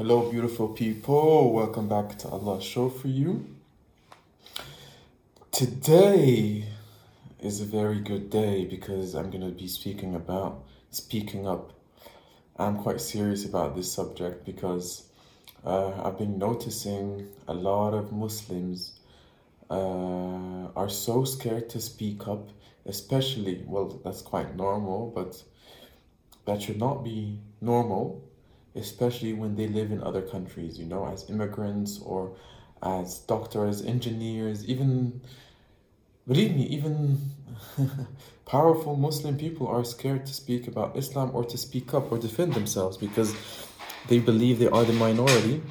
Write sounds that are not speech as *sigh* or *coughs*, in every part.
Hello, beautiful people. Welcome back to Allah's show for you. Today is a very good day because I'm going to be speaking about speaking up. I'm quite serious about this subject because uh, I've been noticing a lot of Muslims uh, are so scared to speak up, especially, well, that's quite normal, but that should not be normal especially when they live in other countries, you know, as immigrants or as doctors, engineers, even, believe me, even *laughs* powerful Muslim people are scared to speak about Islam or to speak up or defend themselves because they believe they are the minority.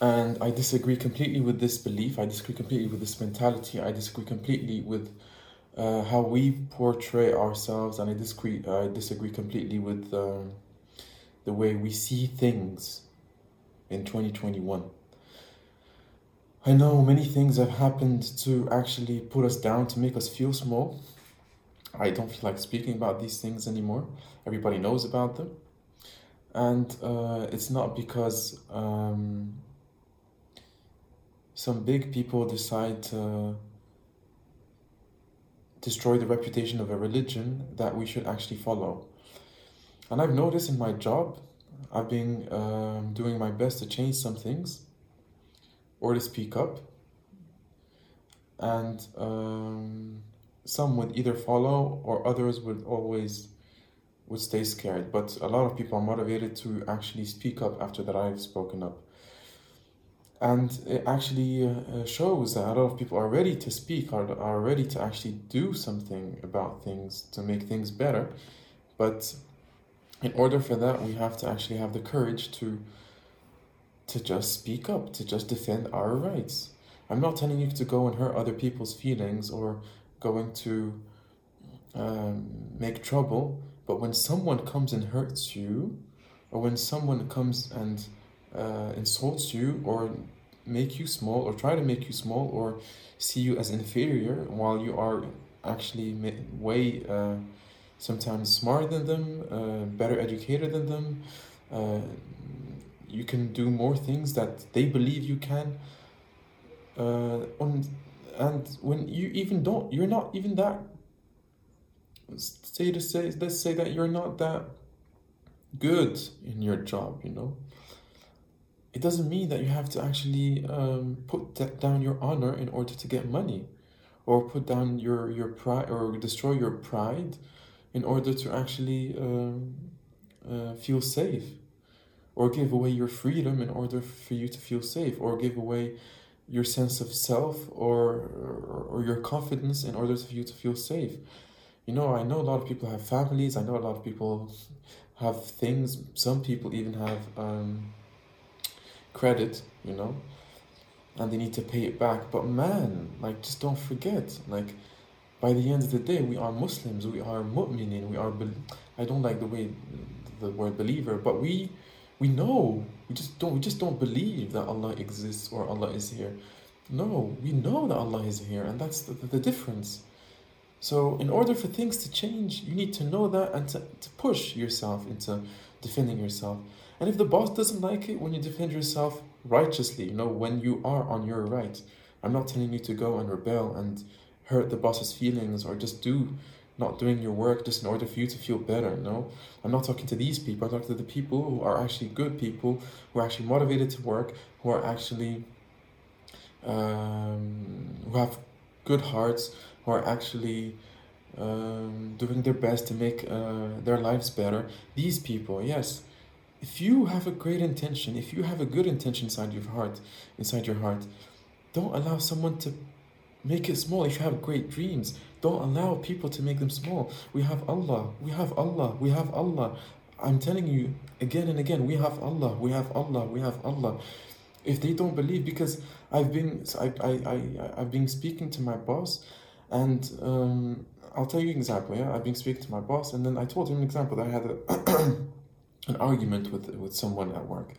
And I disagree completely with this belief. I disagree completely with this mentality. I disagree completely with uh, how we portray ourselves, and I disagree. I disagree completely with. Um, the way we see things in 2021. I know many things have happened to actually put us down, to make us feel small. I don't feel like speaking about these things anymore. Everybody knows about them. And uh, it's not because um, some big people decide to destroy the reputation of a religion that we should actually follow. And I've noticed in my job, I've been um, doing my best to change some things or to speak up. And um, some would either follow or others would always would stay scared. But a lot of people are motivated to actually speak up after that I've spoken up. And it actually uh, shows that a lot of people are ready to speak, are, are ready to actually do something about things to make things better. But in order for that, we have to actually have the courage to to just speak up, to just defend our rights. I'm not telling you to go and hurt other people's feelings or going to um, make trouble, but when someone comes and hurts you, or when someone comes and uh, insults you, or make you small, or try to make you small, or see you as inferior while you are actually way uh, sometimes smarter than them, uh, better educated than them. Uh, you can do more things that they believe you can. Uh, and, and when you even don't, you're not even that. Say to say, let's say that you're not that good in your job. You know. It doesn't mean that you have to actually um, put down your honor in order to get money, or put down your your pride or destroy your pride in order to actually um, uh, feel safe or give away your freedom in order for you to feel safe or give away your sense of self or, or, or your confidence in order for you to feel safe. You know i know a lot of people have families. I know a lot of people have things. Some people even have um, credit you know and they need to pay it back. But man like just don't forget like by the end of the day, we are Muslims, we are mu'minin, we are, I don't like the way, the word believer, but we, we know, we just don't, we just don't believe that Allah exists or Allah is here. No, we know that Allah is here, and that's the, the difference. So, in order for things to change, you need to know that and to, to push yourself into defending yourself. And if the boss doesn't like it when you defend yourself righteously, you know, when you are on your right, I'm not telling you to go and rebel and hurt the boss's feelings or just do not doing your work just in order for you to feel better. No, I'm not talking to these people. I'm talking to the people who are actually good people, who are actually motivated to work, who are actually um, who have good hearts, who are actually um, doing their best to make uh, their lives better. These people, yes. If you have a great intention, if you have a good intention inside your heart, inside your heart, don't allow someone to Make it small. If you have great dreams, don't allow people to make them small. We have Allah. We have Allah. We have Allah. I'm telling you again and again, we have Allah. We have Allah. We have Allah. If they don't believe, because I've been, I, I, I, I've been speaking to my boss, and um, I'll tell you an example. Yeah, I've been speaking to my boss, and then I told him an example that I had a *coughs* an argument with with someone at work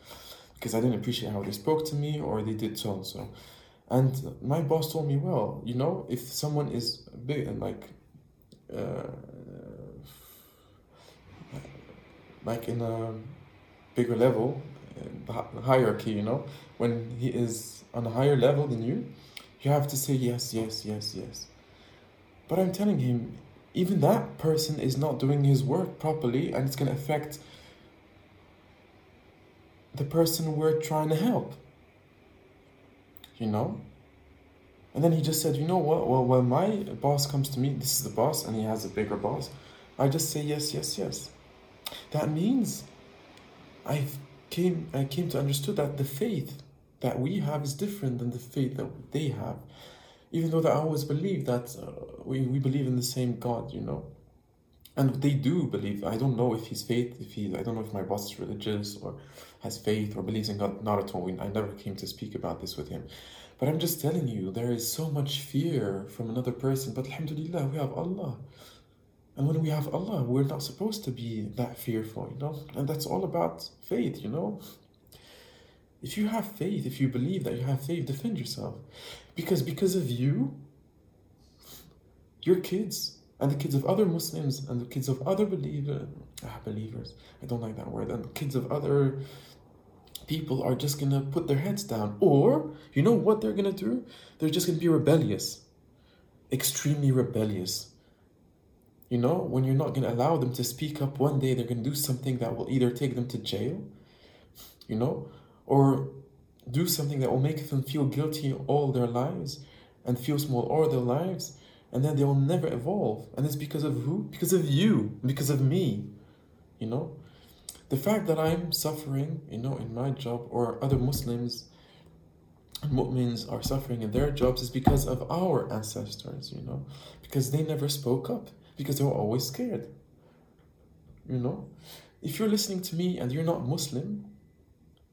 because I didn't appreciate how they spoke to me or they did so and so. And my boss told me, well, you know, if someone is big and like, uh, like in a bigger level the hierarchy, you know, when he is on a higher level than you, you have to say yes, yes, yes, yes. But I'm telling him, even that person is not doing his work properly and it's going to affect the person we're trying to help. You know? And then he just said, you know what? Well, when my boss comes to me, this is the boss, and he has a bigger boss, I just say yes, yes, yes. That means I came, I came to understand that the faith that we have is different than the faith that they have. Even though that I always believe that uh, we, we believe in the same God, you know. And they do believe. I don't know if he's faith, if he, I don't know if my boss is religious or has faith or believes in God. Not at all. I never came to speak about this with him. But I'm just telling you, there is so much fear from another person. But Alhamdulillah, we have Allah. And when we have Allah, we're not supposed to be that fearful, you know? And that's all about faith, you know? If you have faith, if you believe that you have faith, defend yourself. Because because of you, your kids and the kids of other Muslims and the kids of other believer, ah, believers, I don't like that word, and the kids of other people are just gonna put their heads down. Or, you know what they're gonna do? They're just gonna be rebellious. Extremely rebellious. You know, when you're not gonna allow them to speak up one day, they're gonna do something that will either take them to jail, you know, or do something that will make them feel guilty all their lives and feel small all their lives, and then they will never evolve. And it's because of who? Because of you, because of me, you know the fact that I'm suffering, you know, in my job or other Muslims and mu'mins are suffering in their jobs is because of our ancestors, you know, because they never spoke up, because they were always scared. You know, if you're listening to me and you're not Muslim,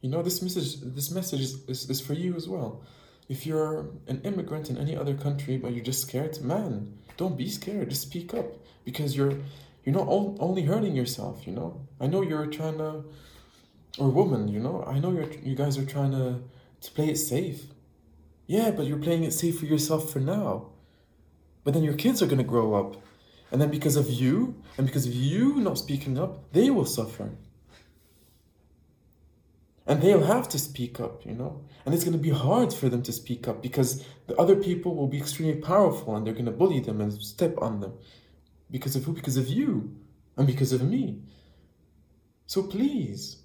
you know, this message this message is, is, is for you as well. If you're an immigrant in any other country but you're just scared, man, don't be scared. Just speak up because you're you're not only hurting yourself, you know. I know you're trying to, or woman, you know. I know you're you guys are trying to to play it safe. Yeah, but you're playing it safe for yourself for now. But then your kids are gonna grow up, and then because of you and because of you not speaking up, they will suffer. And they'll have to speak up, you know? And it's going to be hard for them to speak up because the other people will be extremely powerful and they're going to bully them and step on them. Because of who? Because of you and because of me. So please,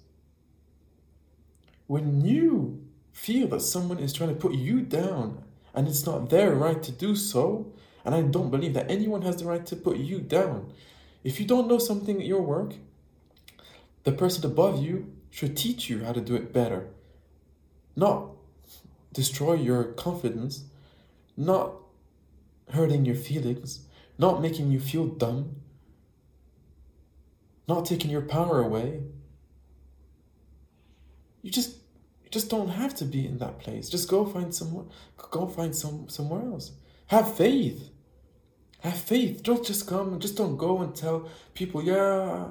when you feel that someone is trying to put you down and it's not their right to do so, and I don't believe that anyone has the right to put you down. If you don't know something at your work, the person above you should teach you how to do it better. Not destroy your confidence, not hurting your feelings, not making you feel dumb, not taking your power away. You just you just don't have to be in that place. Just go find someone go find some somewhere else. Have faith. Have faith. Don't just come just don't go and tell people, yeah,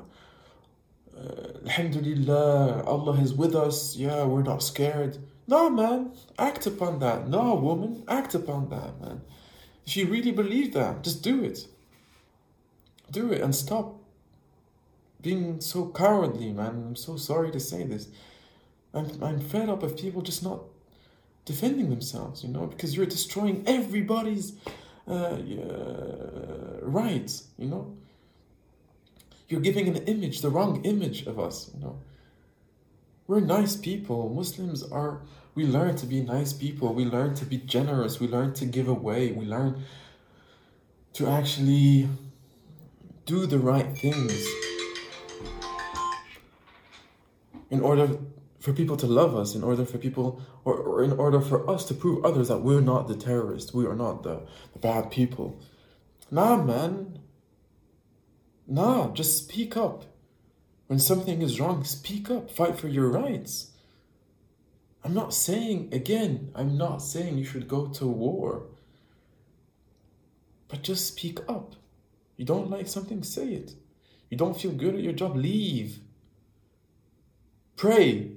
Alhamdulillah, Allah is with us. Yeah, we're not scared. No, man, act upon that. No, woman, act upon that, man. If you really believe that, just do it. Do it and stop being so cowardly, man. I'm so sorry to say this. I'm, I'm fed up of people just not defending themselves, you know, because you're destroying everybody's uh, uh, rights, you know. You're giving an image, the wrong image of us, you know. We're nice people. Muslims are we learn to be nice people. We learn to be generous. We learn to give away. We learn to actually do the right things in order for people to love us, in order for people, or, or in order for us to prove others that we're not the terrorists, we are not the, the bad people. Nah, man. Nah, just speak up. When something is wrong, speak up. Fight for your rights. I'm not saying, again, I'm not saying you should go to war. But just speak up. You don't like something, say it. You don't feel good at your job, leave. Pray.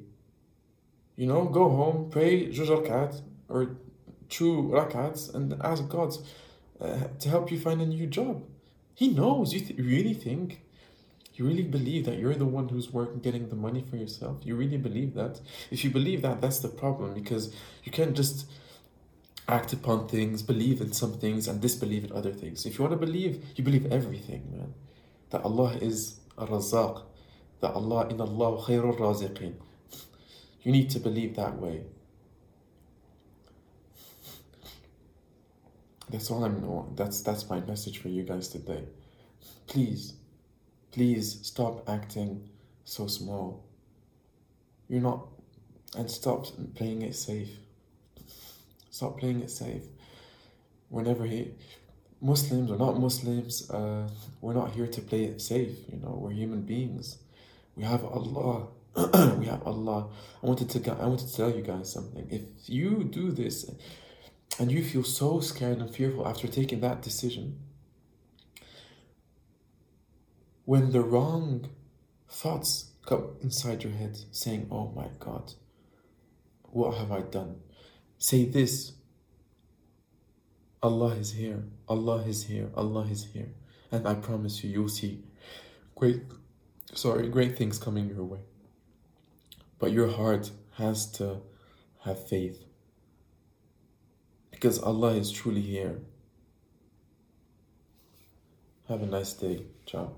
You know, go home, pray Juj or two rakats and ask God uh, to help you find a new job. He knows. You th- really think You really believe that you're the one who's working, getting the money for yourself? You really believe that? If you believe that, that's the problem because you can't just act upon things, believe in some things, and disbelieve in other things. If you want to believe, you believe everything, man. That Allah is a razaq, that Allah, in Allah, khairul raziqin. You need to believe that way. That's all I'm. That's that's my message for you guys today. Please, please stop acting so small. You're not, and stop playing it safe. Stop playing it safe. Whenever he. Muslims or not Muslims, uh, we're not here to play it safe. You know, we're human beings. We have Allah. *clears throat* we have Allah. I wanted to. I wanted to tell you guys something. If you do this and you feel so scared and fearful after taking that decision, when the wrong thoughts come inside your head saying, Oh my God, what have I done? Say this Allah is here, Allah is here, Allah is here. And I promise you, you'll see great, sorry, great things coming your way. But your heart has to have faith because Allah is truly here. Have a nice day. Ciao.